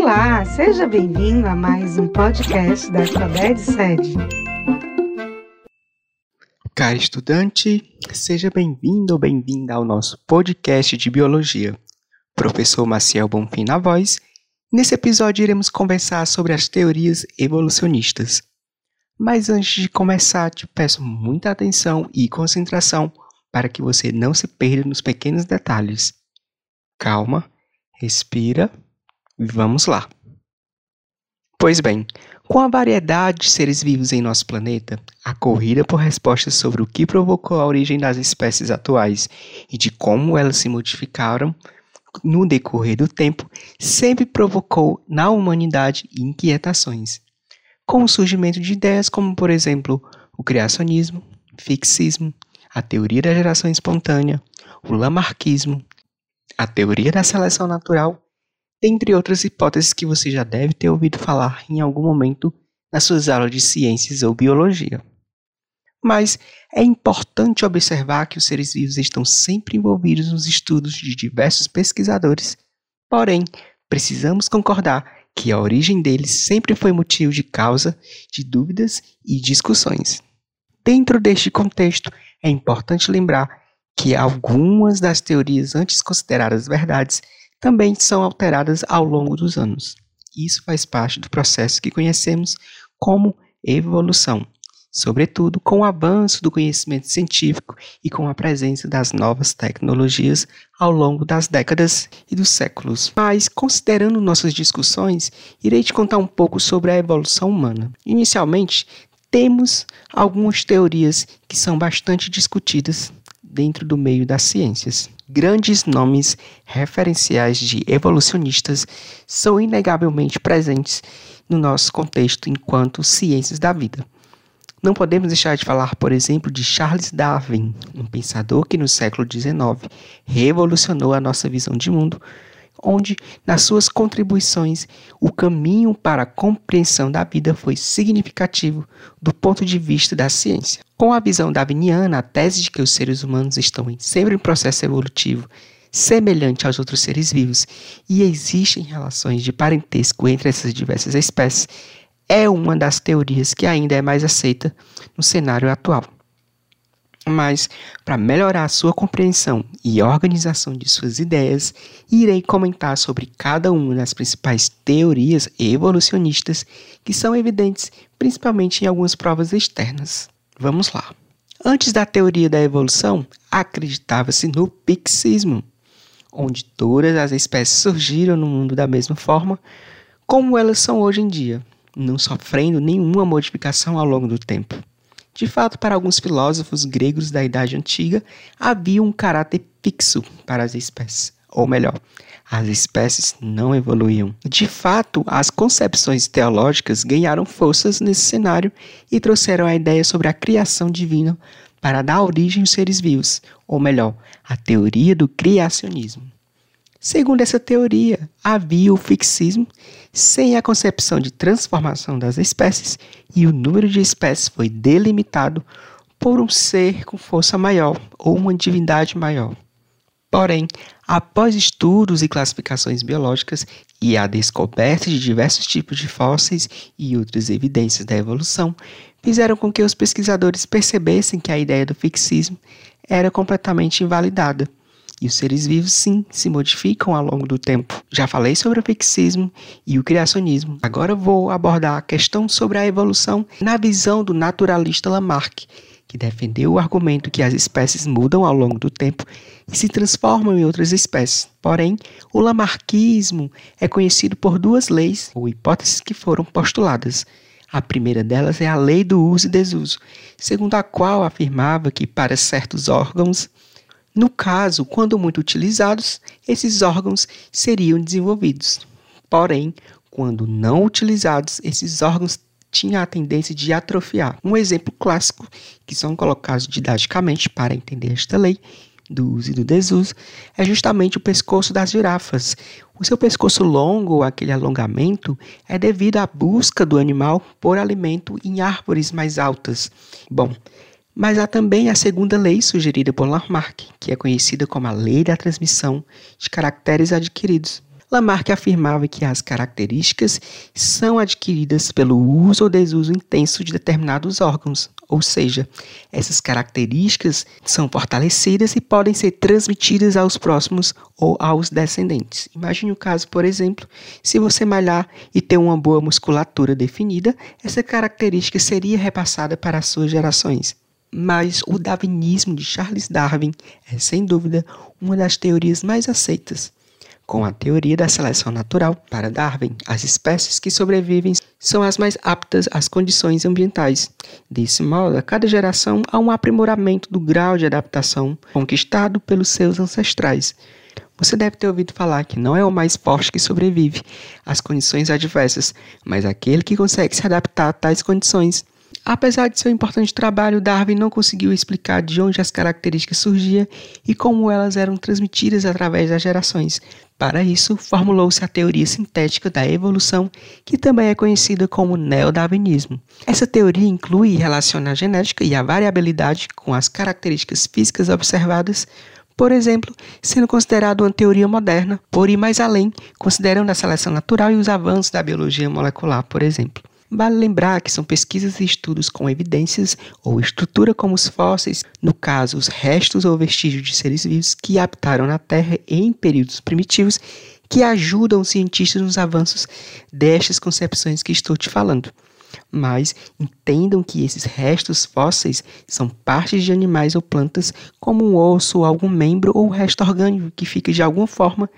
Olá, seja bem-vindo a mais um podcast da Alfabete Sede. Caro estudante, seja bem-vindo ou bem-vinda ao nosso podcast de Biologia. Professor Maciel Bonfim na voz. Nesse episódio iremos conversar sobre as teorias evolucionistas. Mas antes de começar, te peço muita atenção e concentração para que você não se perda nos pequenos detalhes. Calma, respira vamos lá. Pois bem, com a variedade de seres vivos em nosso planeta, a corrida por respostas sobre o que provocou a origem das espécies atuais e de como elas se modificaram no decorrer do tempo sempre provocou na humanidade inquietações, com o surgimento de ideias como, por exemplo, o criacionismo, fixismo, a teoria da geração espontânea, o lamarquismo, a teoria da seleção natural, dentre outras hipóteses que você já deve ter ouvido falar em algum momento nas suas aulas de ciências ou biologia. Mas é importante observar que os seres vivos estão sempre envolvidos nos estudos de diversos pesquisadores, porém, precisamos concordar que a origem deles sempre foi motivo de causa de dúvidas e discussões. Dentro deste contexto, é importante lembrar que algumas das teorias antes consideradas verdades também são alteradas ao longo dos anos. Isso faz parte do processo que conhecemos como evolução, sobretudo com o avanço do conhecimento científico e com a presença das novas tecnologias ao longo das décadas e dos séculos. Mas, considerando nossas discussões, irei te contar um pouco sobre a evolução humana. Inicialmente, temos algumas teorias que são bastante discutidas dentro do meio das ciências. Grandes nomes referenciais de evolucionistas são inegavelmente presentes no nosso contexto enquanto ciências da vida. Não podemos deixar de falar, por exemplo, de Charles Darwin, um pensador que no século XIX revolucionou a nossa visão de mundo onde, nas suas contribuições, o caminho para a compreensão da vida foi significativo do ponto de vista da ciência. Com a visão darwiniana, a tese de que os seres humanos estão sempre em processo evolutivo semelhante aos outros seres vivos e existem relações de parentesco entre essas diversas espécies é uma das teorias que ainda é mais aceita no cenário atual mas para melhorar a sua compreensão e organização de suas ideias, irei comentar sobre cada uma das principais teorias evolucionistas que são evidentes principalmente em algumas provas externas. Vamos lá. Antes da teoria da evolução, acreditava-se no pixismo, onde todas as espécies surgiram no mundo da mesma forma como elas são hoje em dia, não sofrendo nenhuma modificação ao longo do tempo. De fato, para alguns filósofos gregos da Idade Antiga, havia um caráter fixo para as espécies, ou melhor, as espécies não evoluíam. De fato, as concepções teológicas ganharam forças nesse cenário e trouxeram a ideia sobre a criação divina para dar origem aos seres vivos, ou melhor, a teoria do criacionismo. Segundo essa teoria, havia o fixismo sem a concepção de transformação das espécies e o número de espécies foi delimitado por um ser com força maior ou uma divindade maior. Porém, após estudos e classificações biológicas e a descoberta de diversos tipos de fósseis e outras evidências da evolução, fizeram com que os pesquisadores percebessem que a ideia do fixismo era completamente invalidada e os seres vivos, sim, se modificam ao longo do tempo. Já falei sobre o fixismo e o criacionismo. Agora vou abordar a questão sobre a evolução na visão do naturalista Lamarck, que defendeu o argumento que as espécies mudam ao longo do tempo e se transformam em outras espécies. Porém, o lamarquismo é conhecido por duas leis ou hipóteses que foram postuladas. A primeira delas é a lei do uso e desuso, segundo a qual afirmava que para certos órgãos no caso, quando muito utilizados, esses órgãos seriam desenvolvidos. Porém, quando não utilizados, esses órgãos tinham a tendência de atrofiar. Um exemplo clássico, que são colocados didaticamente para entender esta lei do uso e do desuso, é justamente o pescoço das girafas. O seu pescoço longo, aquele alongamento, é devido à busca do animal por alimento em árvores mais altas. Bom, mas há também a segunda lei sugerida por Lamarck, que é conhecida como a lei da transmissão de caracteres adquiridos. Lamarck afirmava que as características são adquiridas pelo uso ou desuso intenso de determinados órgãos, ou seja, essas características são fortalecidas e podem ser transmitidas aos próximos ou aos descendentes. Imagine o caso, por exemplo, se você malhar e ter uma boa musculatura definida, essa característica seria repassada para as suas gerações. Mas o darwinismo de Charles Darwin é, sem dúvida, uma das teorias mais aceitas. Com a teoria da seleção natural, para Darwin, as espécies que sobrevivem são as mais aptas às condições ambientais. Desse modo, a cada geração há um aprimoramento do grau de adaptação conquistado pelos seus ancestrais. Você deve ter ouvido falar que não é o mais forte que sobrevive às condições adversas, mas aquele que consegue se adaptar a tais condições. Apesar de seu importante trabalho, Darwin não conseguiu explicar de onde as características surgiam e como elas eram transmitidas através das gerações. Para isso, formulou-se a teoria sintética da evolução, que também é conhecida como neodarwinismo. Essa teoria inclui e relaciona a genética e a variabilidade com as características físicas observadas, por exemplo, sendo considerado uma teoria moderna, por ir mais além, considerando a seleção natural e os avanços da biologia molecular, por exemplo. Vale lembrar que são pesquisas e estudos com evidências ou estrutura como os fósseis, no caso, os restos ou vestígios de seres vivos que habitaram na Terra em períodos primitivos, que ajudam os cientistas nos avanços destas concepções que estou te falando. Mas entendam que esses restos fósseis são partes de animais ou plantas, como um osso, algum membro ou resto orgânico que fica de alguma forma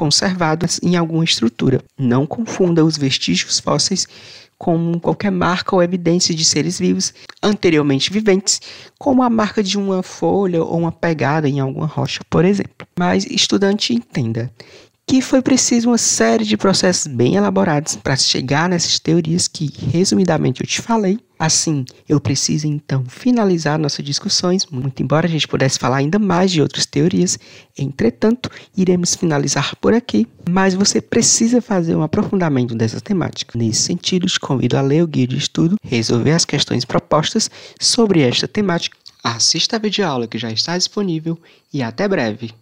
conservados em alguma estrutura. Não confunda os vestígios fósseis como qualquer marca ou evidência de seres vivos anteriormente viventes, como a marca de uma folha ou uma pegada em alguma rocha, por exemplo. Mas, estudante, entenda que foi preciso uma série de processos bem elaborados para chegar nessas teorias que, resumidamente, eu te falei. Assim, eu preciso então finalizar nossas discussões, muito embora a gente pudesse falar ainda mais de outras teorias. Entretanto, iremos finalizar por aqui, mas você precisa fazer um aprofundamento dessa temática. Nesse sentido, te convido a ler o guia de estudo, resolver as questões propostas sobre esta temática. Assista a videoaula que já está disponível e até breve!